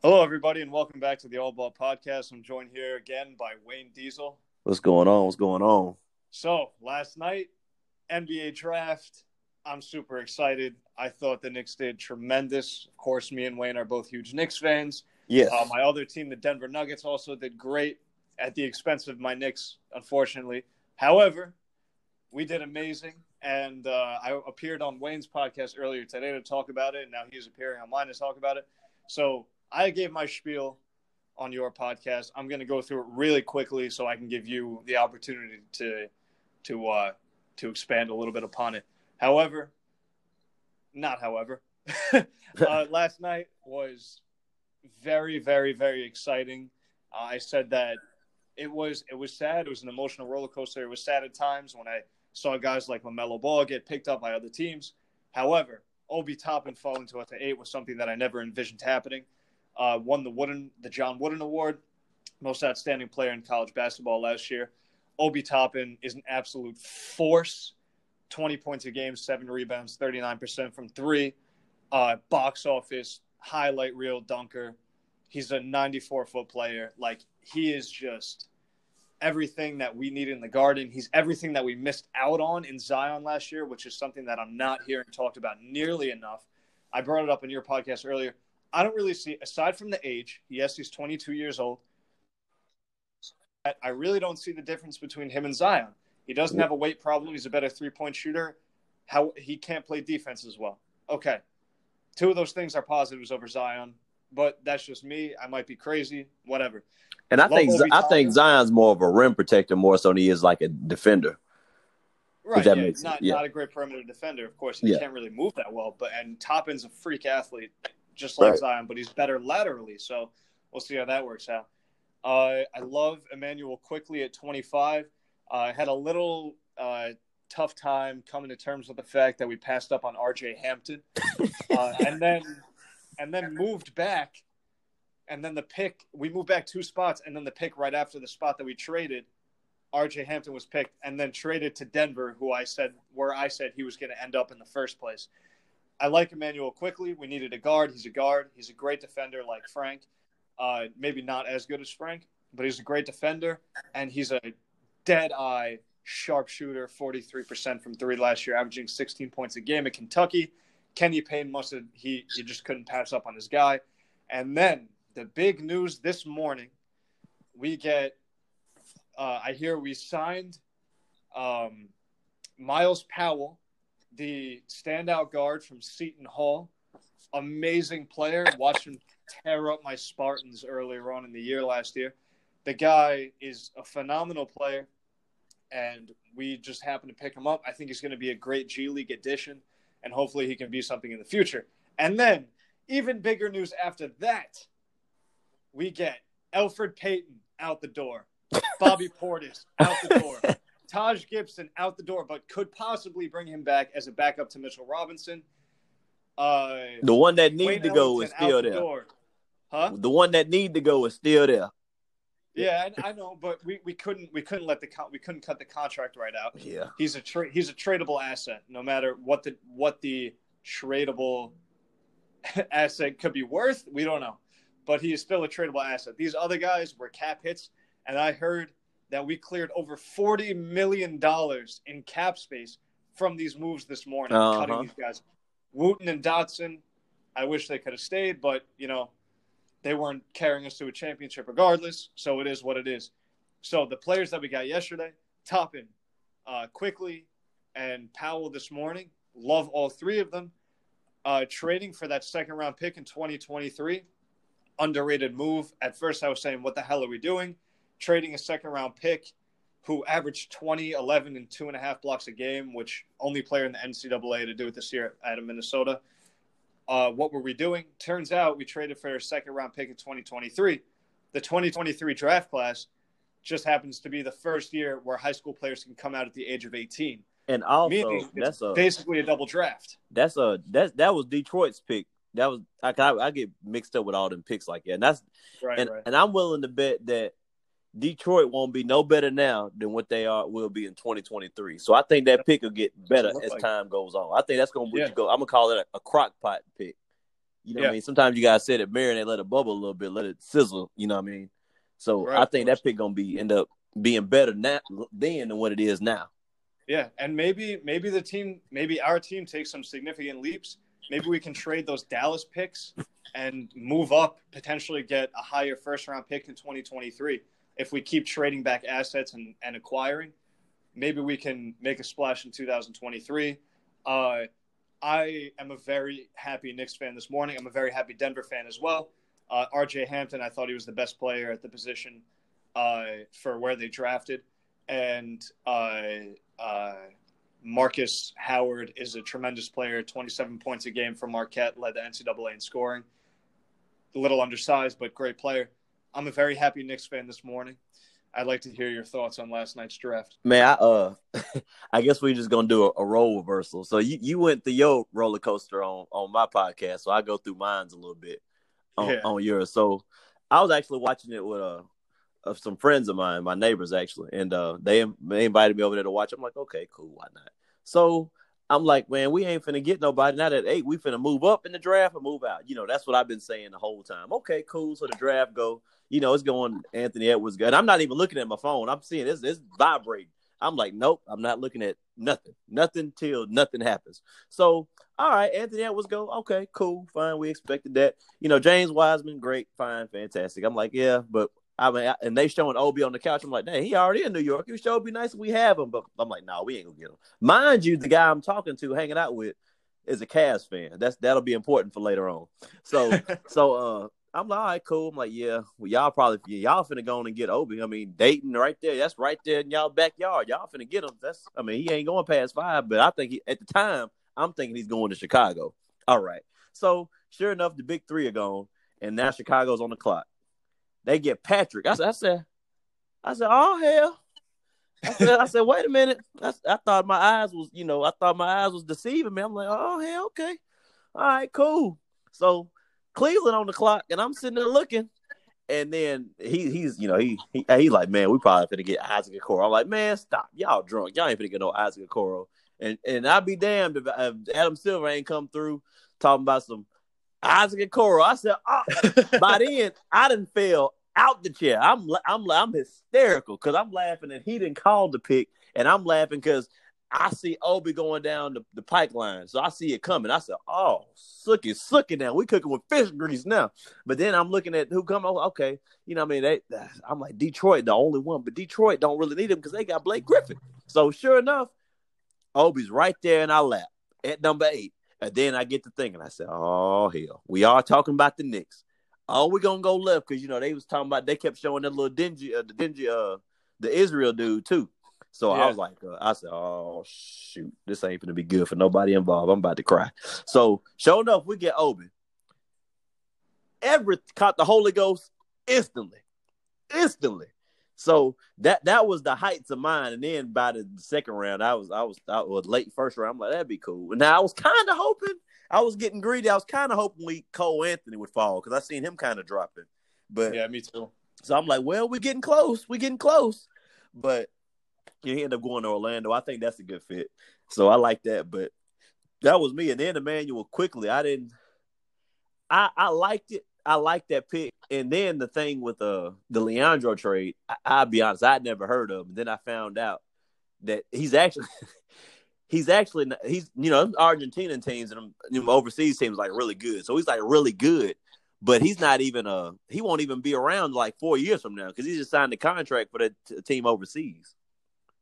Hello, everybody, and welcome back to the All Ball Podcast. I'm joined here again by Wayne Diesel. What's going on? What's going on? So, last night, NBA draft. I'm super excited. I thought the Knicks did tremendous. Of course, me and Wayne are both huge Knicks fans. Yes. Uh, my other team, the Denver Nuggets, also did great at the expense of my Knicks, unfortunately. However, we did amazing. And uh, I appeared on Wayne's podcast earlier today to talk about it. And now he's appearing on mine to talk about it. So I gave my spiel on your podcast. I'm going to go through it really quickly so I can give you the opportunity to to uh, to expand a little bit upon it. However, not however, uh, last night was very, very, very exciting. Uh, I said that it was it was sad. It was an emotional roller coaster. It was sad at times when I saw guys like LaMelo Ball get picked up by other teams. However, Obi Toppin falling to us at eight was something that I never envisioned happening. Uh, won the Wooden the John Wooden Award, most outstanding player in college basketball last year. Obi Toppin is an absolute force. 20 points a game, seven rebounds, 39% from three. Uh, box office, highlight reel dunker. He's a 94 foot player. Like, he is just everything that we need in the garden. He's everything that we missed out on in Zion last year, which is something that I'm not hearing talked about nearly enough. I brought it up in your podcast earlier. I don't really see, aside from the age, yes, he's 22 years old. I really don't see the difference between him and Zion. He doesn't have a weight problem. He's a better three point shooter. How he can't play defense as well. Okay, two of those things are positives over Zion, but that's just me. I might be crazy. Whatever. And I Love think I think Zion's more of a rim protector more so than he is like a defender. Right, that yeah, makes not yeah. not a great perimeter defender. Of course, he Yeah. can't really move that well. But and Toppin's a freak athlete, just like Right. Zion, but he's better laterally. So we'll see how that works out. Uh, I love Immanuel Quickley at 25. I had a little uh, tough time coming to terms with the fact that we passed up on R.J. Hampton, uh, and then and then moved back, and then the pick we moved back two spots, and then the pick right after the spot that we traded RJ Hampton was picked and then traded to Denver, who I said where I said he was going to end up in the first place. I like Immanuel Quickley. We needed a guard. He's a guard. He's a great defender like Frank. Uh, maybe not as good as Frank, but he's a great defender and he's a dead eye sharpshooter. Forty three percent from three last year, averaging sixteen points a game at Kentucky. Kenny Payne must have he he just couldn't pass up on his guy. And then the big news this morning, we get uh, I hear we signed um, Myles Powell, the standout guard from Seton Hall. Amazing player. Watched him tear up my Spartans earlier on in the year last year. The guy is a phenomenal player, and we just happened to pick him up. I think he's going to be a great G League addition, and hopefully he can be something in the future. And then, even bigger news after that, we get Elfrid Payton out the door. Bobby Portis out the door. Taj Gibson out the door, but could possibly bring him back as a backup to Mitchell Robinson. Uh, The one that need Wayne to go is still the there. door. Huh? The one that need to go is still there. Yeah, I, I know, but we, we couldn't we couldn't let the con- we couldn't cut the contract right out. Yeah. He's a tra- he's a tradable asset, no matter what the what the tradable asset could be worth. We don't know, but he is still a tradable asset. These other guys were cap hits, and I heard that we cleared over forty million dollars in cap space from these moves this morning, Uh-huh. cutting these guys. Wooten and Dotson, I wish they could have stayed, but you know they weren't carrying us to a championship regardless. So it is what it is. So the players that we got yesterday, Toppin, uh, Quickley, and Powell this morning. Love all three of them. Uh, trading for that second round pick in 2023, underrated move. At first, I was saying, what the hell are we doing? Trading a second round pick who averaged 20, 11, and two and a half blocks a game, which only player in the NCAA to do it this year out of Minnesota. Uh, what were we doing? Turns out we traded for a second round pick in 2023. The 2023 draft class just happens to be the first year where high school players can come out at the age of 18. And also Meaning that's it's a basically a double draft. that's a that that was Detroit's pick. That was I, I I get mixed up with all them picks like that. And that's Right, and, right. and I'm willing to bet that Detroit won't be no better now than what they are will be in 2023. So I think that pick will get better as like- time goes on. I think that's gonna Yeah. go. I'm gonna call it a, a crock pot pick. You know Yeah. what I mean? Sometimes you gotta set it marinate, let it bubble a little bit, let it sizzle. You know what I mean? So Right, I think that pick gonna be end up being better now then than what it is now. Yeah, and maybe maybe the team, maybe our team takes some significant leaps. Maybe we can trade those Dallas picks and move up, potentially get a higher first round pick in 2023. If we keep trading back assets and, and acquiring, maybe we can make a splash in 2023. Uh, I am a very happy Knicks fan this morning. I'm a very happy Denver fan as well. Uh, RJ Hampton, I thought he was the best player at the position uh, for where they drafted. And uh, uh, Marcus Howard is a tremendous player, 27 points a game for Marquette, led the NCAA in scoring. A little undersized, but great player. I'm a very happy Knicks fan this morning. I'd like to hear your thoughts on last night's draft. Man, I uh I guess we're just gonna do a, a role reversal. So you, you went through your roller coaster on on my podcast, so I go through mine's a little bit on, Yeah. on yours. So I was actually watching it with uh of some friends of mine, my neighbors actually, and uh they, they invited me over there to watch. I'm like, okay, cool, why not? So I'm like, man, we ain't finna get nobody. Not at eight, we finna move up in the draft or move out. You know, that's what I've been saying the whole time. Okay, cool. So the draft go, you know, it's going Anthony Edwards good. I'm not even looking at my phone. I'm seeing this, it's vibrating. I'm like, nope, I'm not looking at nothing. Nothing till nothing happens. So, all right, Anthony Edwards go. Okay, cool, fine. We expected that. You know, James Wiseman, great, fine, fantastic. I'm like, yeah, but I mean, I- and they showing Obi on the couch. I'm like, dang, he already in New York. It sure be nice if we have him. But I'm like, no, we ain't gonna get him. Mind you, the guy I'm talking to, hanging out with, is a Cavs fan. That's that'll be important for later on. So, so uh, I'm like, all right, cool. I'm like, yeah, well, y'all probably y'all finna go on and get Obi. I mean, Dayton right there. That's right there in y'all backyard. Y'all finna get him. That's I mean, he ain't going past five, but I think he, at the time I'm thinking he's going to Chicago. All right. So sure enough, the big three are gone, and now Chicago's on the clock. They get Patrick. I said, I said, I said, oh hell. I said, I said, wait a minute. I, I thought my eyes was, you know, I thought my eyes was deceiving me. I'm like, oh hell, okay, all right, cool. So Cleveland on the clock, and I'm sitting there looking, and then he he's, you know, he he he like, man, we probably finna get Isaac Okoro. I'm like, man, stop, y'all drunk, y'all ain't finna get no Isaac Okoro. And and I'd be damned if, if Adam Silver ain't come through talking about some Isaac Okoro. I said, oh, by then I didn't fell out the chair. I'm I'm I'm hysterical because I'm laughing and he didn't call the pick, and I'm laughing because I see Obi going down the, the pipeline, so I see it coming. I said, "Oh, sookie, sookie now. We cooking with fish grease now." But then I'm looking at who come. Oh, okay, you know, what I mean, they. I'm like Detroit, the only one, but Detroit don't really need him because they got Blake Griffin. So sure enough, Obi's right there in our lap at number eight. And then I get to thinking, I said, "Oh hell, we are talking about the Knicks. Oh, we gonna go left because you know they was talking about they kept showing that little dingy, uh, the dingy, uh, the Israel dude too. So I was like, uh, I said, oh shoot, this ain't gonna be good for nobody involved. I'm about to cry. So sure enough, we get Obi. Everett caught the Holy Ghost instantly, instantly. So that that was the heights of mine. And then by the second round, I was I was I was late first round. I'm like, that'd be cool. And now I was kind of hoping I was getting greedy. I was kind of hoping we Cole Anthony would fall because I seen him kind of dropping. But yeah, me too. so I'm like, well, we're getting close. We're getting close. But you end up going to Orlando. I think that's a good fit. So I like that. But that was me. And then Immanuel Quickley. I didn't I I liked it. I liked that pick. And then the thing with uh the Leandro trade, I, I'll be honest, I'd never heard of him. Then I found out that he's actually he's actually not- he's you know Argentinian teams and them, them overseas teams like really good. So he's like really good, but he's not even uh he won't even be around like four years from now because he just signed a contract for the t- team overseas.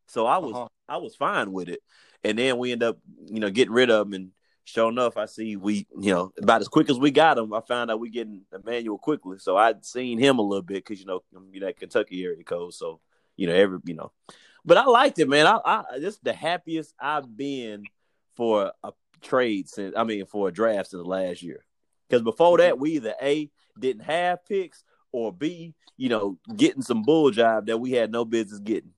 So I was Uh-huh. I was fine with it, and then we end up you know getting rid of him and. Sure enough, I see we, you know, about as quick as we got him, I found out we getting Immanuel Quickley. So I'd seen him a little bit because you know, I'm, you know, that Kentucky area code. So you know, every you know, but I liked it, man. I, I is the happiest I've been for a trade since I mean for a draft since last year. Because before that, we either A didn't have picks or B, you know, getting some bull job that we had no business getting.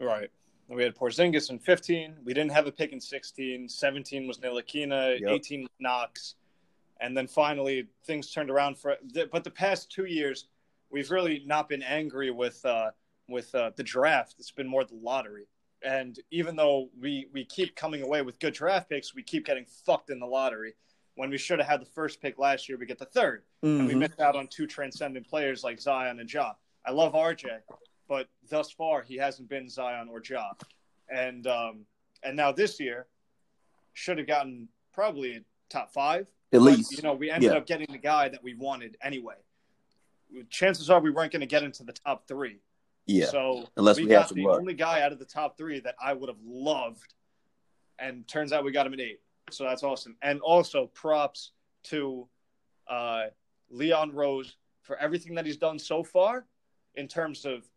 Right. We had Porzingis in 15. We didn't have a pick in 16. 17 was Ntilikina. Yep. 18 Knox. And then finally, things turned around for. But the past two years, we've really not been angry with uh, with uh, the draft. It's been more the lottery. And even though we we keep coming away with good draft picks, we keep getting fucked in the lottery. when we should have had the first pick last year, we get the 3rd and we Mhm. missed out on two transcendent players like Zion and Ja. I love RJ, but thus far he hasn't been Zion or Ja, and um, and now this year should have gotten probably a top five At but, least. you know we ended Yeah. up getting the guy that we wanted anyway. Chances are we weren't going to get into the top three. Yeah. So Unless we we have got the only guy out of the top three that I would have loved, and turns out we got him at eight. So that's awesome. And also props to uh, Leon Rose for everything that he's done so far in terms of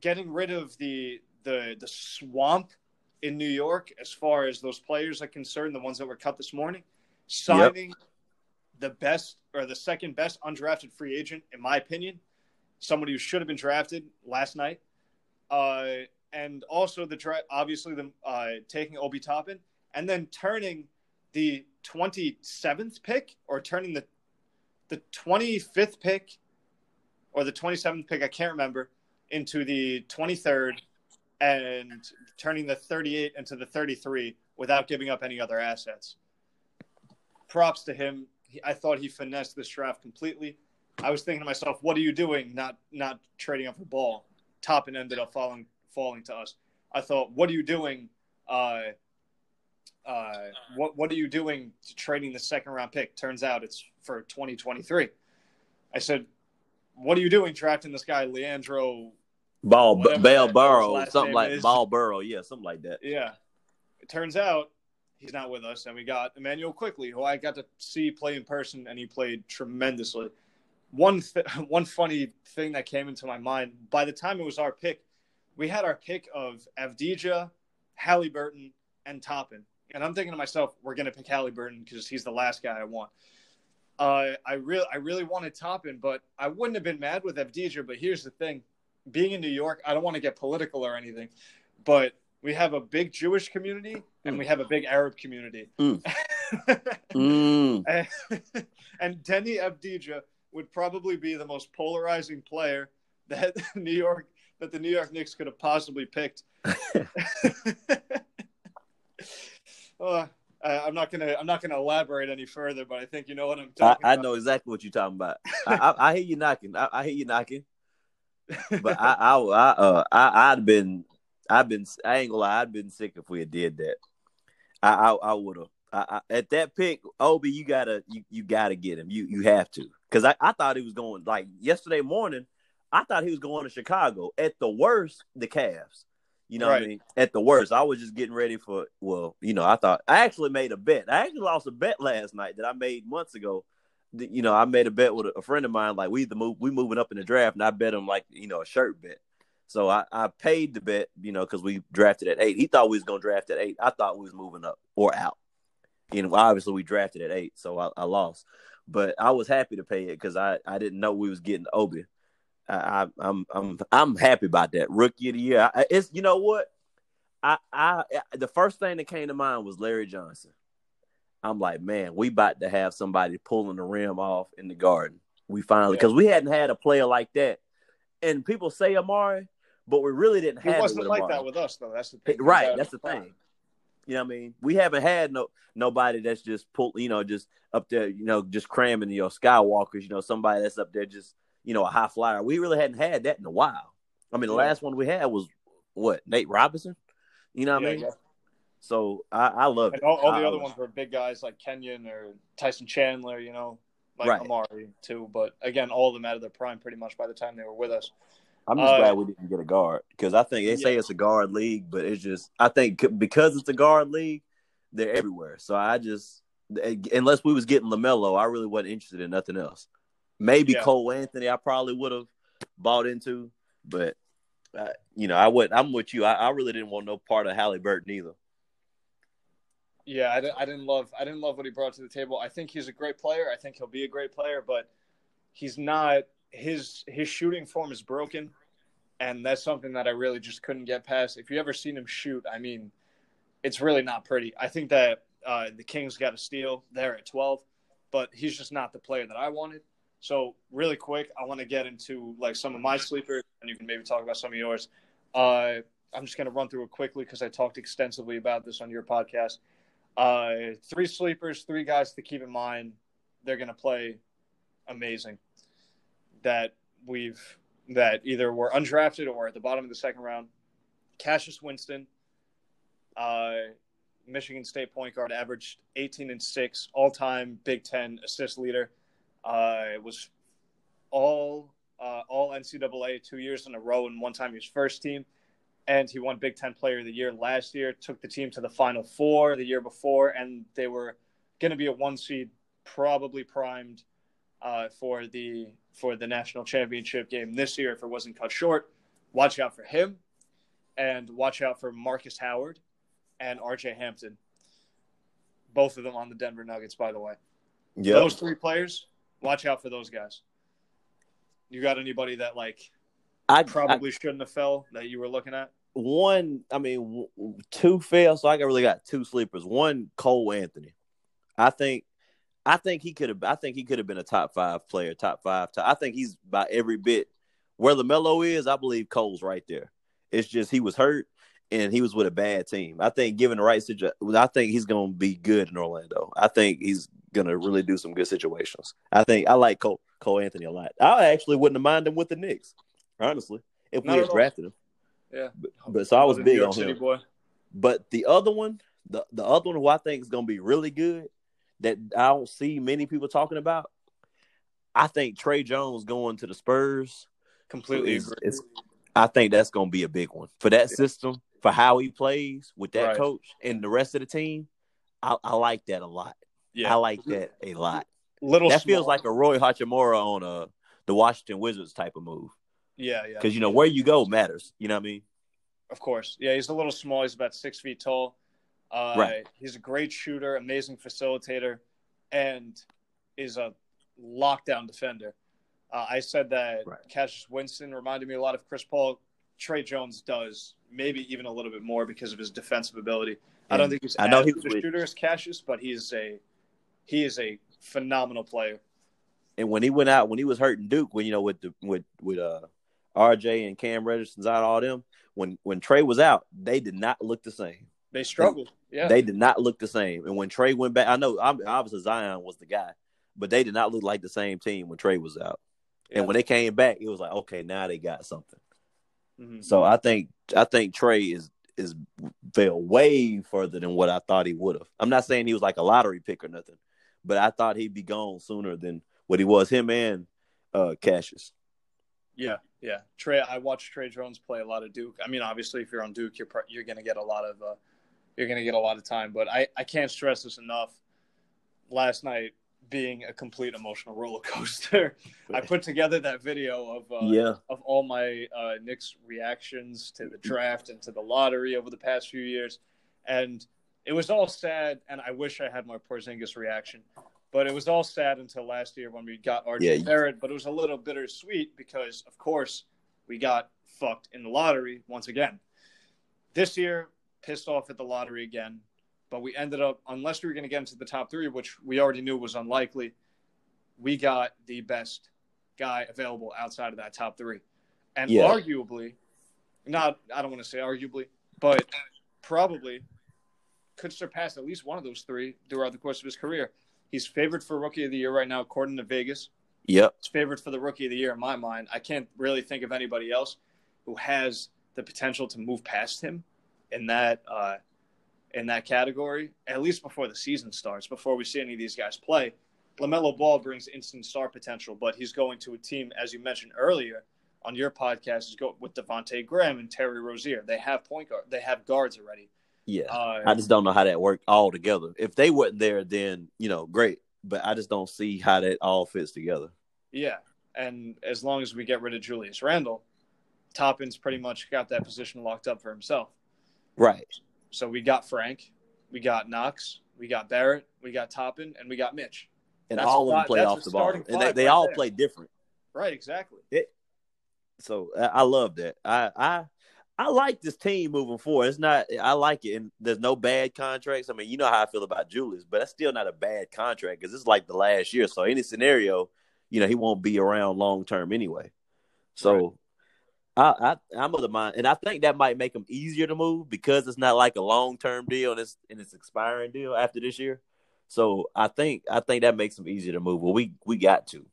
getting rid of the the the swamp in New York as far as those players are concerned, the ones that were cut this morning, signing the best or the second best undrafted free agent, in my opinion, somebody who should have been drafted last night. Uh, and also the dra- obviously the uh, taking Obi Toppin and then turning the 27th pick or turning the the 25th pick or the 27th pick I can't remember into the 23rd and turning the 38 into the 33 without giving up any other assets. Props to him. I thought he finessed this draft completely. I was thinking to myself, what are you doing not not trading up for ball? Toppin ended up falling falling to us. I thought, what are you doing? Uh, uh, what what are you doing to trading the second round pick? Turns out it's for 2023. I said, what are you doing drafting this guy Leandro? Ball Bell Burrow, something like is. Ball Burrow, yeah, something like that. Yeah, it turns out he's not with us, and we got Immanuel Quickley, who I got to see play in person, and he played tremendously. One th- one funny thing that came into my mind by the time it was our pick, we had our pick of Avdija, Halliburton, and Toppin, and I'm thinking to myself, we're gonna pick Halliburton because he's the last guy I want. Uh, I really I really wanted Toppin, but I wouldn't have been mad with Avdija. But here's the thing: being in New York, I don't want to get political or anything, but we have a big Jewish community and we have a big Arab community. Mm. Mm. and, and Deni Avdija would probably be the most polarizing player that New York that the New York Knicks could have possibly picked. Uh, I- I'm not gonna I'm not gonna elaborate any further, but I think you know what I'm I, talking I about. know exactly what you're talking about. I, I, I hear you knocking. I, I hear you knocking. But I, I, I, uh, I, I'd been, I've been, I ain't gonna lie, I'd been sick if we had did that. I, I, I would have. I, I, at that pick, Obi, you gotta, you, you gotta get him. You, you have to, because I, I thought he was going like yesterday morning. I thought he was going to Chicago. At the worst, the Cavs. You know what I mean? At the worst, I was just getting ready for. Well, you know, I thought I actually made a bet. I actually lost a bet last night that I made months ago. You know, I made a bet with a, friend of mine. Like we either move, we moving up in the draft, and I bet him like you know a shirt bet. So I, I paid the bet, you know, because we drafted at eight. He thought we was gonna draft at eight. I thought we was moving up or out. You know, obviously we drafted at eight, so I, I lost. But I was happy to pay it because I, I didn't know we was getting Obi. I, I I'm I'm I'm happy about that rookie of the year. I, it's you know what, I I the first thing that came to mind was Larry Johnson. I'm like, man, we about to have somebody pulling the rim off in the garden. We finally because we hadn't had a player like that, and people say Amar'e, but we really didn't have It wasn't like Amar'e. that with us, though. That's the thing. Right, that's the thing. You know what I mean? We haven't had no nobody that's just pull, you know, just up there, you know, just cramming your skywalkers. You know, somebody that's up there just, you know, a high flyer. We really hadn't had that in a while. I mean, the last one we had was what Nate Robinson. You know what Yeah, I mean? yeah. So I, I love And it. all, all the other ones were big guys like Kenyon or Tyson Chandler, you know, like Right. Amar'e too. But again, all of them out of their prime pretty much by the time they were with us. I'm just Uh, glad we didn't get a guard because I think they say Yeah. it's a guard league, but it's just I think because it's a guard league, they're everywhere. So I just unless we was getting Lamelo, I really wasn't interested in nothing else. Maybe Yeah. Cole Anthony, I probably would have bought into, but uh, you know I would. I'm with you. I, I really didn't want no part of Halliburton either. Yeah, I, I didn't love I didn't love what he brought to the table. I think he's a great player. I think he'll be a great player, but he's not his his shooting form is broken, and that's something that I really just couldn't get past. If you ever seen him shoot, I mean, it's really not pretty. I think that uh, the Kings got a steal there at twelve, but he's just not the player that I wanted. So really quick, I want to get into like some of my sleepers, and you can maybe talk about some of yours. Uh, I'm just going to run through it quickly because I talked extensively about this on your podcast. Uh, three sleepers, three guys to keep in mind. They're going to play amazing. That we've that either were undrafted or at the bottom of the second round. Cassius Winston, uh, Michigan State point guard, averaged 18 and six, all time Big Ten assist leader. Uh, was all uh, all NCAA two years in a row, and one time he was first team. And he won Big Ten Player of the Year last year. Took the team to the Final Four the year before, and they were going to be a one seed, probably primed uh, for the for the national championship game this year if it wasn't cut short. Watch out for him, and watch out for Marcus Howard and R.J. Hampton. Both of them on the Denver Nuggets, by the way. Yeah, Those three players, watch out for those guys. You got anybody that like I probably shouldn't have fell that you were looking at? one, I mean, w- two fell, so I got really got two sleepers. One, Cole Anthony. I think, I think he could have. I think he could have been a top five player, top five. Top, I think he's by every bit where Lamelo is. I believe Cole's right there. It's just he was hurt and he was with a bad team. I think given the right situation, I think he's going to be good in Orlando. I think he's going to really do some good situations. I think I like Cole Cole Anthony a lot. I actually wouldn't have minded him with the Knicks, honestly, if Not we had drafted him. Yeah. But, but so I was New big on City him. boy. But the other one, the the other one who I think is going to be really good that I don't see many people talking about. I think Tre Jones going to the Spurs Completely is, agree. is I think that's going to be a big one for that system for how he plays with that Right. coach and the rest of the team. I, I like that a lot. Yeah. I like that a lot. Little that feels like a Rui Hachimura on a the Washington Wizards type of move yeah, yeah. because you know where you go matters. You know what I mean? Of course. Yeah, he's a little small. He's about six feet tall. Uh, Right. He's a great shooter, amazing facilitator, and is a lockdown defender. Uh, I said that Right. Cassius Winston reminded me a lot of Chris Paul. Tre Jones does, maybe even a little bit more because of his defensive ability. I don't think he's I know as he good a shooter as Cassius, but he's a he is a phenomenal player. and when he went out, when he was hurting Duke, when you know with the with with uh RJ and Cam Reddition's out, all them, when when Tre was out, they did not look the same. They struggled. Yeah. They did not look the same. And when Tre went back, I know I'm, obviously Zion was the guy, but they did not look like the same team when Tre was out. Yeah. And when they came back, it was like, okay, now they got something. Mhm. So I think I think Tre is is fell way further than what I thought he would have. I'm not saying he was like a lottery pick or nothing, but I thought he'd be gone sooner than what he was. Him and uh Cassius. Yeah, yeah. Tre, I watched Tre Jones play a lot of Duke. I mean, obviously, if you're on Duke, you're you're going to get a lot of uh, you're going to get a lot of time. But I I can't stress this enough. Last night being a complete emotional roller coaster. I put together that video of uh, yeah, of all my uh, Knicks reactions to the draft and to the lottery over the past few years, and it was all sad. And I wish I had my Porzingis reaction, but it was all sad until last year when we got RJ Yeah, Barrett. But it was a little bittersweet because, of course, we got fucked in the lottery once again. This year, pissed off at the lottery again, but we ended up, unless we were going to get into the top three, which we already knew was unlikely, we got the best guy available outside of that top three. And Yeah. arguably, not, I don't want to say arguably, but probably could surpass at least one of those three throughout the course of his career. He's favored for rookie of the year right now, according to Vegas. yep, He's favored for the rookie of the year in my mind. I can't really think of anybody else who has the potential to move past him in that uh, in that category. At least before the season starts, before we see any of these guys play. Lamelo Ball brings instant star potential, but he's going to a team, as you mentioned earlier on your podcast, is go with Devonte Graham and Terry Rozier. They have point guard, they have guards already. yeah. Uh, I just don't know how that worked all together. If they weren't there, then you know, great. But I just don't see how that all fits together. Yeah, and as long as we get rid of Julius Randle, Toppin's pretty much got that position locked up for himself. Right. So we got Frank, we got Knox, we got Barrett, we got Toppin, and we got Mitch. And That's all of them play off the ball, and they, they right all there. play different. Right, exactly. So I, I love that. I, I I like this team moving forward. It's not. I like it, and there's no bad contracts. I mean, you know how I feel about Julius, but that's still not a bad contract because it's like the last year. So any scenario, you know, he won't be around long term anyway. So I, I I'm of the mind, and I think that might make them easier to move because it's not like a long term deal and it's and it's expiring deal after this year. So I think I think that makes them easier to move. Well, we we got to,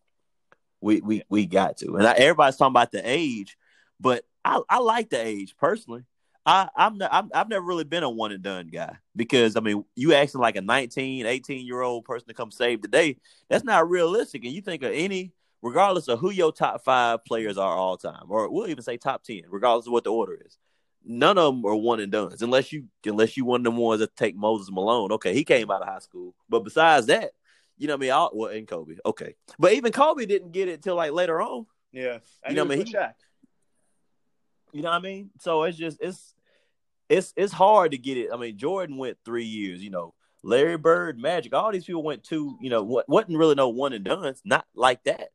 we we we got to, and I, everybody's talking about the age, but I I like the age personally. I, I'm, not, I'm I've never really been a one and done guy because I mean you asking like a 19, 18 year old person to come save the day, that's not realistic. And you think of any regardless of who your top five players are all time, or we'll even say top ten, regardless of what the order is. None of them are one and done, unless you unless you one of them ones that take Moses Malone. Okay, he came out of high school, but besides that, you know what I mean. All, well, and Kobe, okay, but even Kobe didn't get it till like later on. Yeah, you know what I mean. He, You know what I mean? So it's just it's it's it's hard to get it. I mean, Jordan went three years. You know, Larry Bird, Magic, all these people went two. You know, what wasn't really no one and done. Not like that.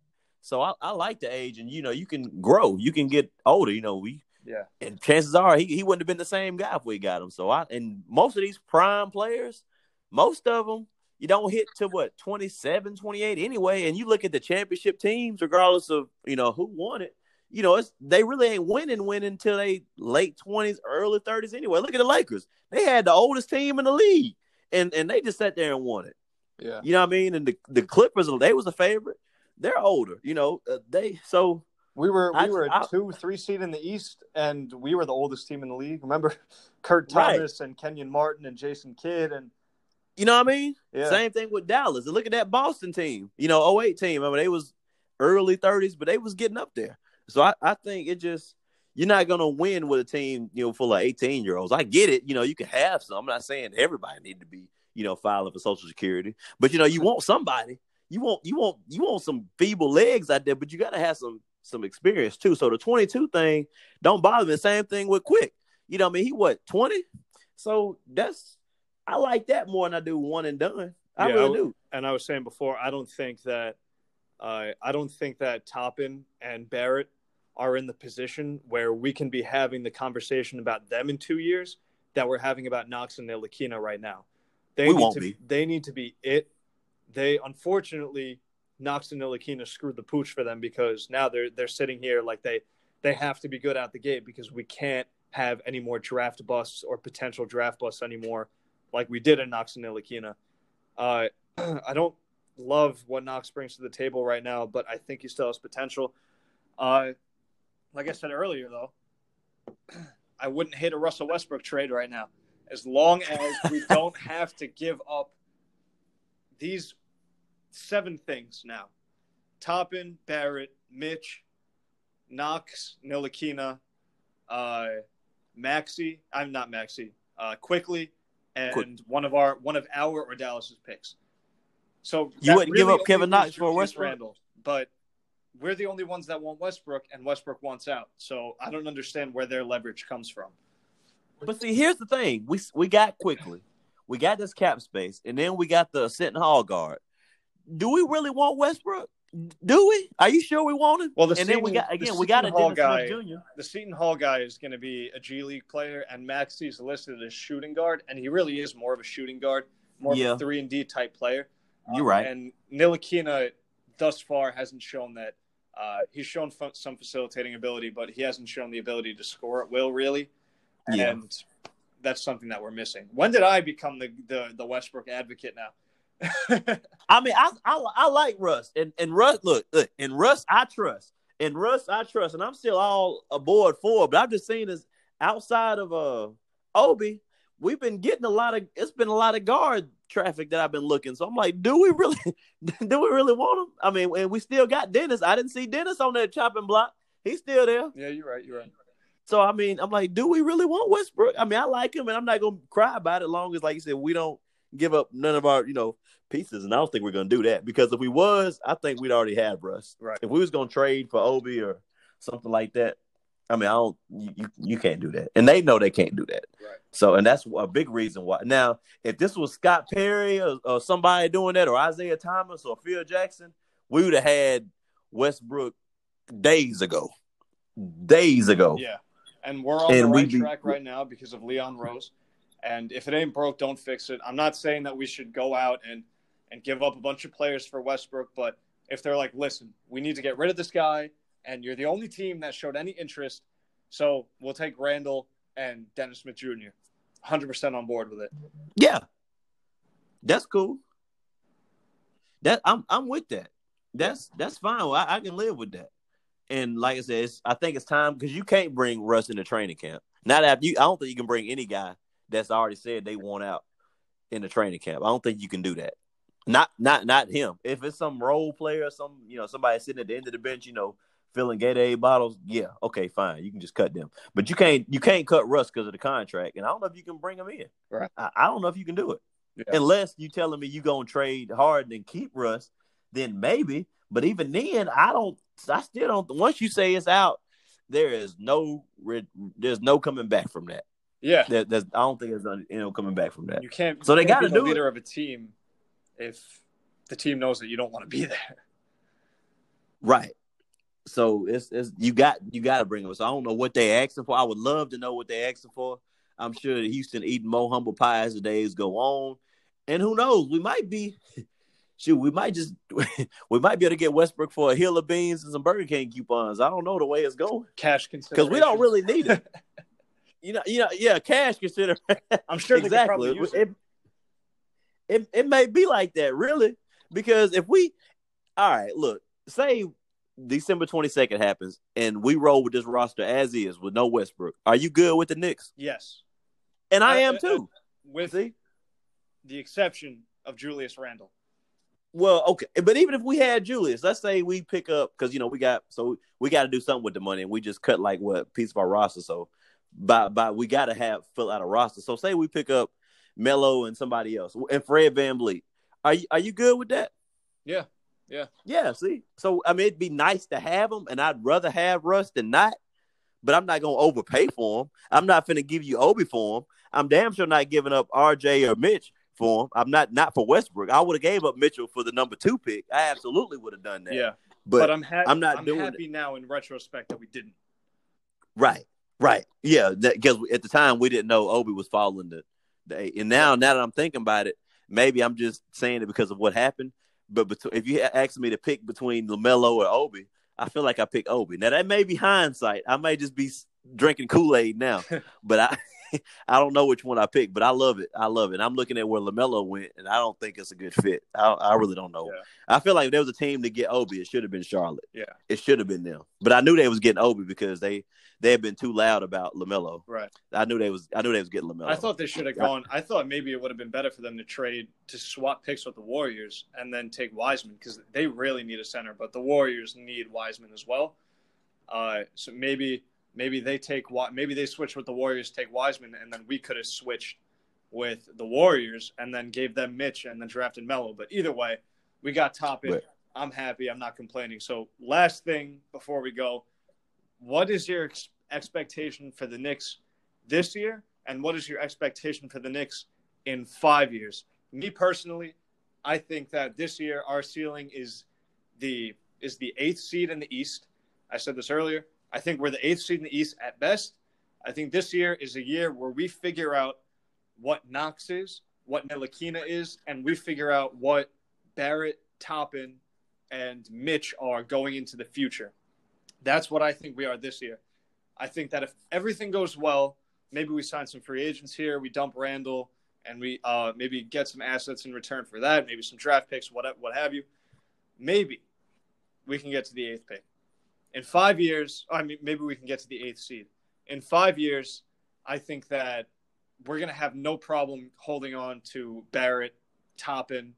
So I, I like the age, and you know, you can grow, you can get older. You know, we yeah, and chances are he, he wouldn't have been the same guy if we got him. So I and most of these prime players, most of them, you don't hit to what 27, 28 anyway. And you look at the championship teams, regardless of you know who won it, you know, it's they really ain't winning winning until they late twenties, early thirties anyway. Look at the Lakers; they had the oldest team in the league, and and they just sat there and won it. Yeah, you know what I mean. And the the Clippers, they was a favorite they're older. You know, uh, they so we were we I, were a two three seed in the East, and we were the oldest team in the league. Remember, Kurt Thomas right. and Kenyon Martin and Jason Kidd and. You know what I mean? Yeah. Same thing with Dallas. And look at that Boston team. You know, 08 team. I mean, they was early 30s, but they was getting up there. So I, I think it just you're not gonna win with a team, you know, full of 18 year olds. I get it. You know, you can have some. I'm not saying everybody need to be, you know, filing for Social Security, but you know, you want somebody you want you want you want some feeble legs out there, but you got to have some some experience too. So the 22 thing don't bother me. Same thing with Quick. You know, I mean, he what 20? So that's I like that more than I do one and done. I yeah, really do. And I was saying before, I don't think that uh, I don't think that Toppin and Barrett are in the position where we can be having the conversation about them in two years that we're having about Knox and Ntilikina right now. They we need won't to be. They need to be it they unfortunately Knox and Ntilikina screwed the pooch for them because now they're they're sitting here like they they have to be good out the gate because we can't have any more draft busts or potential draft busts anymore like we did in Knox and Ntilikina. Uh, I don't love what Knox brings to the table right now, but I think he still has potential. Uh, like I said earlier, though, I wouldn't hit a Russell Westbrook trade right now, as long as we don't have to give up these seven things now. Toppin, Barrett, Mitch, Knox, Ntilikina, uh, Maxey. I'm not Maxey. Uh, Quickley, and Quick. one of our one of our or Dallas's picks. So you wouldn't really give up Kevin Knox for Westbrook, Randle, but we're the only ones that want Westbrook, and Westbrook wants out. So I don't understand where their leverage comes from. But see, here's the thing: we we got Quickley, we got this cap space, and then we got the Seton Hall guard do we really want Westbrook? Do we? Are you sure we want him? Well, the and Seton, then we got again, we got a Hall guy. Jr. The Seton Hall guy is going to be a G League player, and Maxey's listed as shooting guard, and he really is more of a shooting guard, more yeah. of a three and D type player. You're right. And Ntilikina thus far hasn't shown that. Uh, he's shown some facilitating ability, but he hasn't shown the ability to score at will, really. Yeah. And that's something that we're missing. When did I become the the, the Westbrook advocate now? I mean, I, I, I like Russ, and and Russ look, look, and Russ I trust, and Russ I trust, and I'm still all aboard for. But I'm just saying, is outside of uh Obi, we've been getting a lot of. It's been a lot of guard traffic that I've been looking. So I'm like, do we really, do we really want him? I mean, and we still got Dennis. I didn't see Dennis on that chopping block. He's still there. Yeah, you're right. You're right. So I mean, I'm like, do we really want Westbrook? I mean, I like him, and I'm not gonna cry about it. Long as, like you said, we don't give up none of our, you know, pieces, and I don't think we're gonna do that because if we was, I think we'd already have Russ. Right. If we was gonna trade for Obi or something like that, I mean, I don't. You you can't do that, and they know they can't do that. Right. So, and that's a big reason why. Now, if this was Scott Perry or, or somebody doing that, or Isiah Thomas or Phil Jackson, we would have had Westbrook days ago. Days ago. Yeah, and we're on and the right track right now because of Leon Rose. And if it ain't broke, don't fix it. I'm not saying that we should go out and and give up a bunch of players for Westbrook, but if they're like, listen, we need to get rid of this guy, and you're the only team that showed any interest, So we'll take Randle and Dennis Smith Jr. 100% on board with it. Yeah, that's cool. That I'm I'm with that. That's that's fine. I, I can live with that. And like I said, I think it's time because you can't bring Russ into training camp. Not after you. I don't think you can bring any guy that's already said they want out in the training camp. I don't think you can do that. Not not not him. If it's some role player, some you know somebody sitting at the end of the bench, you know, filling Gatorade bottles, yeah, okay, fine, you can just cut them. But you can't you can't cut Russ because of the contract, and I don't know if you can bring him in. Right. I, I don't know if you can do it Yeah. unless you telling me you're gonna trade hard and keep Russ. Then maybe, but even then, I don't. I still don't. Once you say it's out, there is no there's no coming back from that. Yeah. There, there's, I don't think there's you know coming back from that. You can't. So they gotta be the do it. leader of a team if the team knows that you don't want to be there. Right. So it's, it's you got you got to bring them. So I don't know what they're asking for. I would love to know what they're asking for. I'm sure Houston eating more humble pie as the days go on, and who knows? We might be. Shoot, we might just we might be able to get Westbrook for a hill of beans and some Burger King coupons. I don't know the way it's going Cash consider. because we don't really need it. you know, you know, yeah, cash consider I'm sure exactly. it. it, it it may be like that, really, because if we, all right, look, say December twenty second happens and we roll with this roster as is with no Westbrook, are you good with the Knicks? Yes, And I Uh, am uh, too. with See, the exception of Julius Randle. Well, okay, but even if we had Julius, let's say we pick up because you know we got so we got to do something with the money, and we just cut like what piece of our roster. So by by we got to have fill out a roster. So say we pick up Melo and somebody else and Fred VanVleet. Are you are you good with that? Yeah, yeah. Yeah, see. So I mean it'd be nice to have him and I'd rather have Russ than not, but I'm not gonna overpay for him. I'm not gonna give you Obi for him. I'm damn sure not giving up RJ or Mitch for him. I'm not not for Westbrook. I would have gave up Mitchell for the number two pick. I absolutely would have done that. Yeah, But, but, I'm happy. I'm not i doing happy now in retrospect that we didn't. right, right. Yeah, because at the time we didn't know Obi was following the, the eight. And now now that I'm thinking about it, maybe I'm just saying it because of what happened. But bet- if you ask me to pick between Lamelo or Obi, I feel like I pick Obi. Now that may be hindsight. I may just be drinking Kool Aid now, but I I don't know which one I pick. But I love it. I love it. I'm looking at where Lamelo went, and I don't think it's a good fit. I, I really don't know. Yeah. I feel like if there was a team to get Obi, it should have been Charlotte. Yeah. it should have been them. But I knew they was getting Obi because they they had been too loud about Lamelo. Right. I knew they was I knew they was getting Lamelo. I thought they should have gone. I thought maybe it would have been better for them to trade to swap picks with the Warriors and then take Wiseman because they really need a center, but the Warriors need Wiseman as well. Uh, so maybe maybe they take maybe they switch with the Warriors, take Wiseman, and then we could have switched with the Warriors and then gave them Mitch and then drafted Melo. But either way, we got top Right. I'm happy. I'm not complaining. So last thing before we go, what is your ex- expectation for the Knicks this year, and what is your expectation for the Knicks in five years? Me personally, I think that this year our ceiling is the is the eighth seed in the East. I said this earlier. I think we're the eighth seed in the East at best. I think this year is a year where we figure out what Knox is, what Ntilikina is, and we figure out what Barrett, Toppin, and Mitch are going into the future. That's what I think we are this year. I think that if everything goes well, maybe we sign some free agents here, we dump Randle, and we uh, maybe get some assets in return for that, maybe some draft picks, what what have you. Maybe we can get to the eighth pick. In five years, I mean, maybe we can get to the eighth seed. In five years, I think that we're going to have no problem holding on to Barrett, Toppin,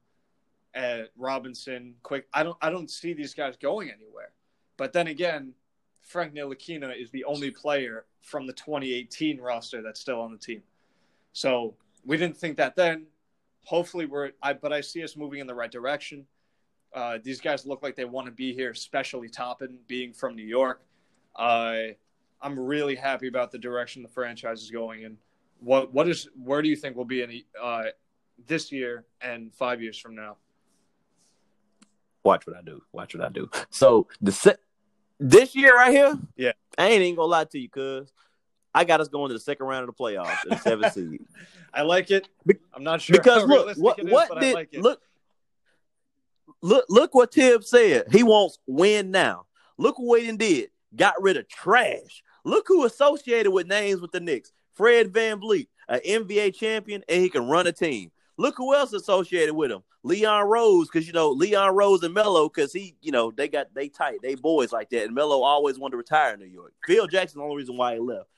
uh, Robinson, Quick. I don't, I don't see these guys going anywhere. But then again, Frank Ntilikina is the only player from the 2018 roster that's still on the team. So we didn't think that then. Hopefully, we're. I but I see us moving in the right direction. Uh, these guys look like they want to be here, especially Toppin, being from New York. Uh, I'm really happy about the direction the franchise is going and What what is where do you think we'll be in uh, this year and five years from now? Watch what I do. Watch what I do. So the se- this year right here, Yeah. I ain't even gonna lie to you, cuz I got us going to the second round of the playoffs, the seventh seed. I like it. I'm not sure because look, what is, what but did I like it. look look look what Thibs said. He wants win now. Look what he did. Got rid of trash. Look who associated with names with the Knicks. Fred Van VanVleet, an NBA champion, and he can run a team. Look who else associated with him. Leon Rose, because you know Leon Rose and Melo, because he, you know, they got they tight, they boys like that. And Melo always wanted to retire in New York. Phil Jackson, the only reason why he left.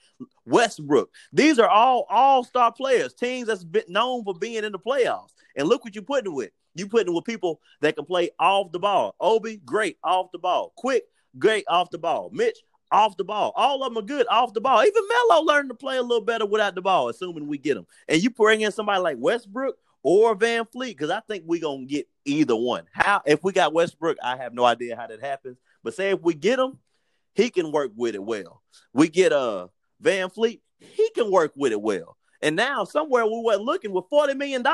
Westbrook. These are all all star players, teams that's been known for being in the playoffs. And look what you're putting with. You putting with people that can play off the ball. Obi, great off the ball. Quick, great off the ball. Mitch, off the ball. All of them are good off the ball. Even Melo learned to play a little better without the ball, assuming we get him. And you bring in somebody like Westbrook or VanVleet, because I think we're gonna get either one. How if we got Westbrook, I have no idea how that happens. But say if we get him, he can work with it well. We get a uh VanVleet, he can work with it well. And now somewhere we were looking with $40 million,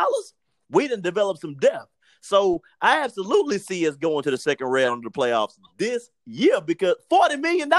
we didn't develop some depth. So I absolutely see us going to the second round of the playoffs this year because $40 million,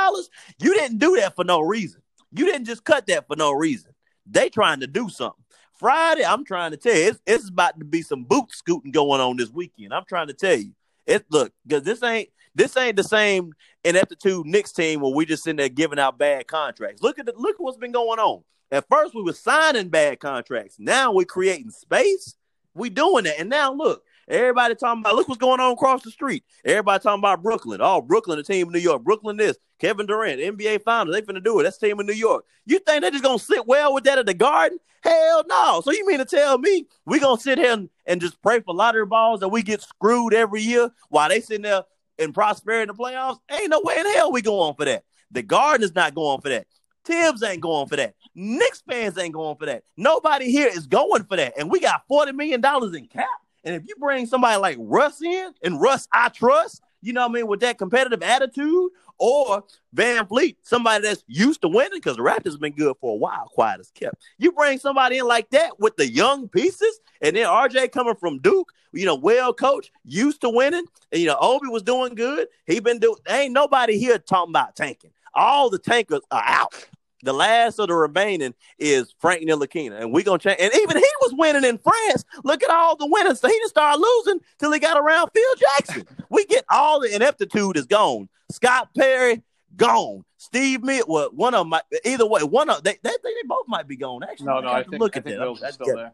you didn't do that for no reason. You didn't just cut that for no reason. They trying to do something. Friday, I'm trying to tell you, it's, it's about to be some boot scooting going on this weekend. I'm trying to tell you. It look because this ain't this ain't the same ineptitude Knicks team where we just sitting there giving out bad contracts. Look at the, look at what's been going on. At first, we were signing bad contracts. Now we're creating space. We doing that, and now look, Everybody talking about look what's going on across the street. Everybody talking about Brooklyn. Oh, Brooklyn, the team in New York. Brooklyn this. Kevin Durant, NBA Finals. They finna do it. That's the team in New York. You think they just gonna sit well with that at the Garden? Hell no. So you mean to tell me we gonna sit here and, and just pray for lottery balls that we get screwed every year while they sitting there in prosperity in the playoffs? Ain't no way in hell we go on for that. The Garden is not going for that. Thibs ain't going for that. Knicks fans ain't going for that. Nobody here is going for that. And we got $40 million in cap. And if you bring somebody like Russ in, and Russ I trust, you know what I mean, with that competitive attitude, or VanVleet, somebody that's used to winning, because the Raptors have been good for a while, quiet as kept. You bring somebody in like that with the young pieces, and then RJ coming from Duke, you know, well coached, used to winning, and you know, Obi was doing good. He been doing ain't nobody here talking about tanking. All the tankers are out. The last of the remaining is Frank Ntilikina, and we're gonna change. And even he was winning in France. Look at all the winners. So he just started losing till he got around Phil Jackson. we get all the ineptitude is gone. Scott Perry gone. Steve Mid, well, one of them might, either way, one of they, they, they both might be gone. Actually, no, no, I, I think, look I at think that. Still there,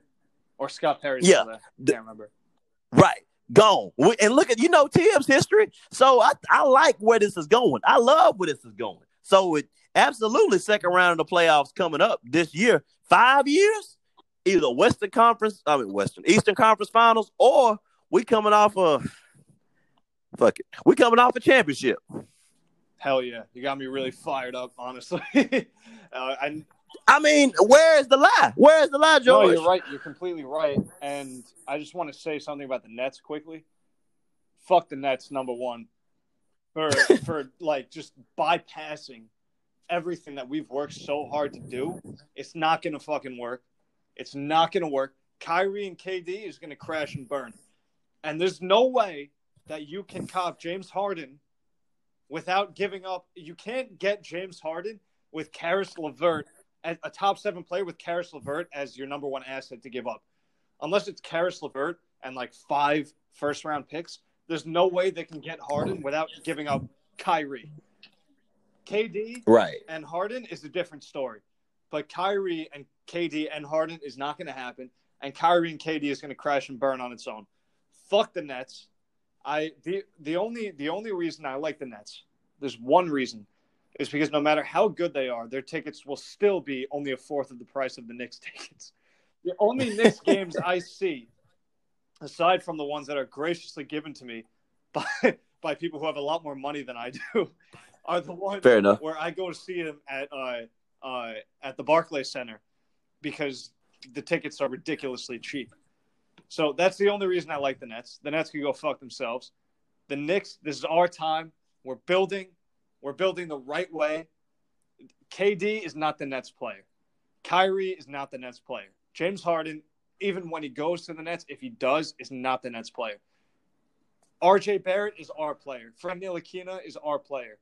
or Scott Perry. yeah, there. I can't remember. Right gone. And look at you know Thibs' history. So I, I like where this is going. I love where this is going. So it absolutely second round of the playoffs coming up this year. Five years, either Western Conference, I mean Western Eastern Conference Finals, or we coming off a fuck it, we coming off a championship. Hell yeah, you got me really fired up, honestly. uh, I, I mean, where is the lie? Where is the lie, George? No, you're right. You're completely right. And I just want to say something about the Nets quickly. Fuck the Nets, number one, for for like just bypassing everything that we've worked so hard to do, it's not going to fucking work. It's not going to work. Kyrie and KD is going to crash and burn. And there's no way that you can cop James Harden without giving up. You can't get James Harden with Caris LeVert, a top seven player with Caris LeVert as your number one asset to give up. Unless it's Caris LeVert and like five first round picks, there's no way they can get Harden without giving up Kyrie. KD right. and Harden is a different story. But Kyrie and KD and Harden is not going to happen. And Kyrie and KD is going to crash and burn on its own. Fuck the Nets. I the the only the only reason I like the Nets, there's one reason, is because no matter how good they are, their tickets will still be only a fourth of the price of the Knicks tickets. The only Knicks games I see, aside from the ones that are graciously given to me by by people who have a lot more money than I do, are the ones Fair enough. where I go to see them at uh, uh, at the Barclays Center because the tickets are ridiculously cheap. So that's the only reason I like the Nets. The Nets can go fuck themselves. The Knicks, this is our time. We're building. We're building the right way. KD is not the Nets player. Kyrie is not the Nets player. James Harden, even when he goes to the Nets, if he does, is not the Nets player. RJ Barrett is our player. Frank Ntilikina is our player.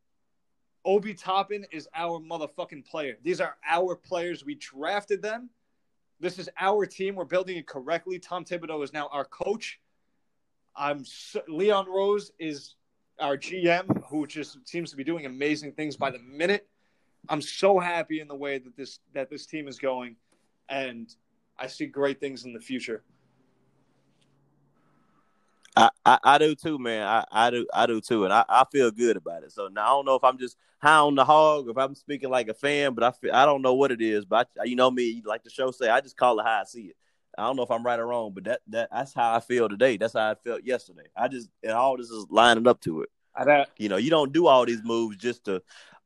Obi Toppin is our motherfucking player. These are our players. We drafted them. This is our team. We're building it correctly. Tom Thibodeau is now our coach. I'm Leon Rose is our GM, who just seems to be doing amazing things by the minute. I'm so happy in the way that this that this team is going, and I see great things in the future. I, I, I, do too, man. I, I do I do too, and I, I feel good about it. So now I don't know if I'm just high on the hog, if I'm speaking like a fan, but I feel, I don't know what it is. But I, you know me, like the show say, I just call it how I see it. I don't know if I'm right or wrong, but that, that that's how I feel today. That's how I felt yesterday. I just and all this is lining up to it. I, you know, you don't do all these moves just to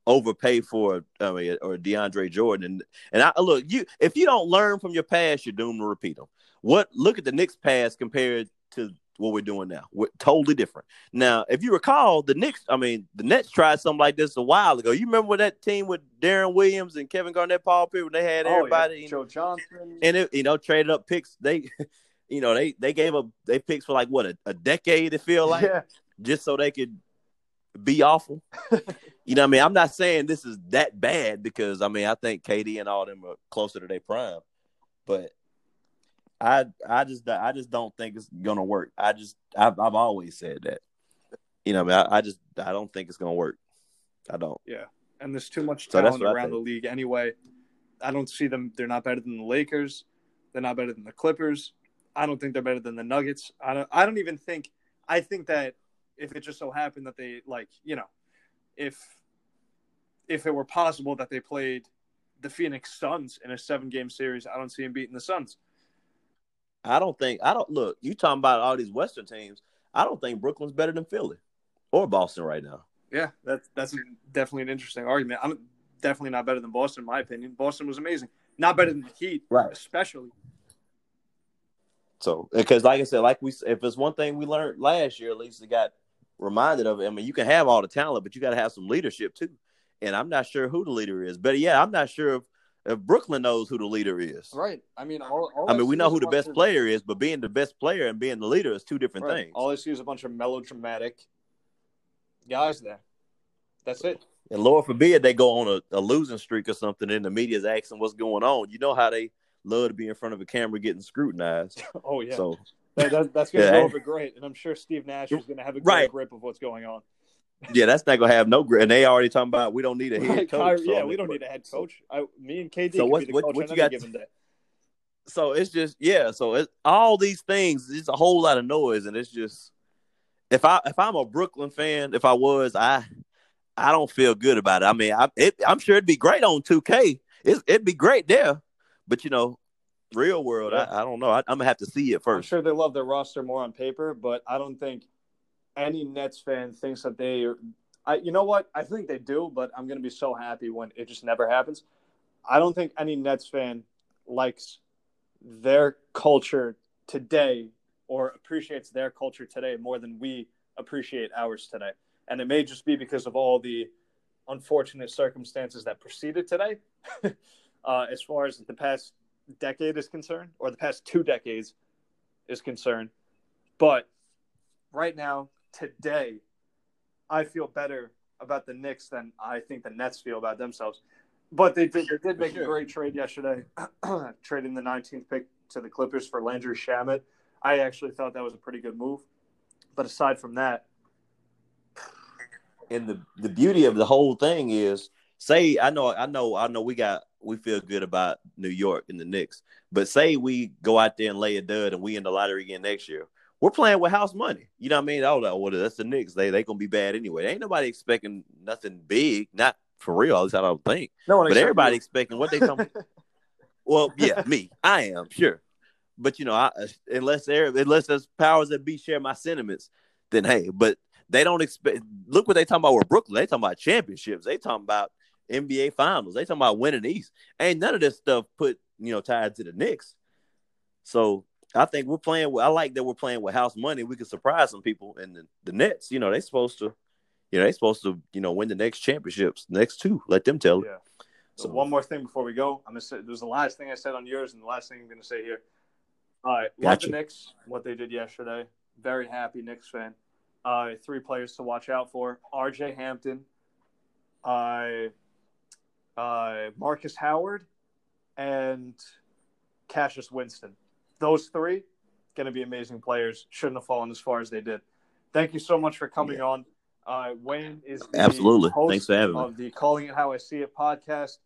overpay for I mean, or DeAndre Jordan. And and I look you if you don't learn from your past, you're doomed to repeat them. What look at the Knicks past compared to what we're doing now. We're totally different. Now, if you recall, the Knicks, I mean, the Nets tried something like this a while ago. You remember that team with Deron Williams and Kevin Garnett, Paul Pierce, when they had oh, everybody, yeah. Joe Johnson, and it, you know, traded up picks. They, you know, they they gave up they picks for like what a, a decade. It feel like yeah. just so they could be awful. you know, what I mean, I'm not saying this is that bad because I mean, I think KD and all them are closer to their prime, but I I just I just don't think it's gonna work. I just I've, I've always said that. You know, I, mean, I, I, just I don't think it's gonna work. I don't. Yeah, and there's too much talent so around the league anyway. I don't see them. They're not better than the Lakers. They're not better than the Clippers. I don't think they're better than the Nuggets. I don't. I don't even think. I think that if it just so happened that they like, you know, if if it were possible that they played the Phoenix Suns in a seven game series, I don't see them beating the Suns. I don't think I don't look. You talking about all these Western teams? I don't think Brooklyn's better than Philly or Boston right now. Yeah, that's that's definitely an interesting argument. I'm definitely not better than Boston, in my opinion. Boston was amazing. Not better than the Heat, right? Especially. So, because like I said, like we, if it's one thing we learned last year, at least it got reminded of it. I mean, you can have all the talent, but you got to have some leadership too. And I'm not sure who the leader is, but yeah, I'm not sure if if Brooklyn knows who the leader is. Right. I mean, all, all I mean, we know who the best of... player is, but being the best player and being the leader is two different right. things. All I see is a bunch of melodramatic guys there. That's it. And Lord forbid they go on a, a losing streak or something, and the media's asking what's going on. You know how they love to be in front of a camera getting scrutinized. oh yeah. So that, that, that's going to yeah. go over great, and I'm sure Steve Nash is going to have a great right. grip of what's going on yeah, that's not gonna have no. And they already talking about we don't need a head coach. yeah, so we don't need a head coach. I, me and KD. So what, what, what you got? Day. So it's just yeah. So it's all these things. It's a whole lot of noise, and it's just if I if I'm a Brooklyn fan, if I was, I I don't feel good about it. I mean, I, it, I'm sure it'd be great on 2K. It, it'd be great there, but you know, real world, yeah. I, I, don't know. I, am gonna have to see it first. I'm sure they love their roster more on paper, but I don't think any Nets fan thinks that they. I, you know what? I think they do, but I'm going to be so happy when it just never happens. I don't think any Nets fan likes their culture today or appreciates their culture today more than we appreciate ours today. And it may just be because of all the unfortunate circumstances that preceded today, uh, as far as the past decade is concerned, or the past two decades is concerned. But right now, today, I feel better about the Knicks than I think the Nets feel about themselves. But they did, they did make sure. a great trade yesterday, trading the 19th pick to the Clippers for Landry Shamet. I actually thought that was a pretty good move. But aside from that, and the the beauty of the whole thing is, say I know I know I know we got we feel good about New York and the Knicks, but say we go out there and lay a dud and we in the lottery again next year we're playing with house money. You know what I mean? Oh, well, that's the Knicks. They they gonna be bad anyway. Ain't nobody expecting nothing big. Not for real. At least I don't think. No one but everybody you. expecting what they come. well, yeah, me. I am sure. But you know, I, uh, unless there unless there's powers that be share my sentiments, then hey. But they don't expect. Look what they talking about with Brooklyn. They talking about championships. They talking about NBA finals. They talking about winning East. Ain't none of this stuff put you know tied to the Knicks. So I think we're playing. With, I like that we're playing with house money. We can surprise some people, and the, the Nets. You know, they're supposed to, you know, they're supposed to, you know, win the next championships, next two. Let them tell it. Yeah. So, one more thing before we go, I'm gonna say there's the last thing I said on yours, and the last thing I'm gonna say here. All right, love the Knicks. What they did yesterday. Very happy Knicks fan. Uh, three players to watch out for: R.J. Hampton, uh, uh, Marcus Howard, and Cassius Winston those three going to be amazing players. Shouldn't have fallen as far as they did. Thank you so much for coming yeah. on. Uh, Wayne is Absolutely. Thanks for having me. of the Calling It How I See It podcast.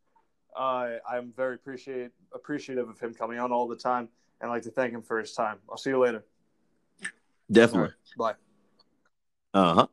Uh, I'm very appreciate appreciative of him coming on all the time, and I'd like to thank him for his time. I'll see you later. Definitely. Bye. Uh huh.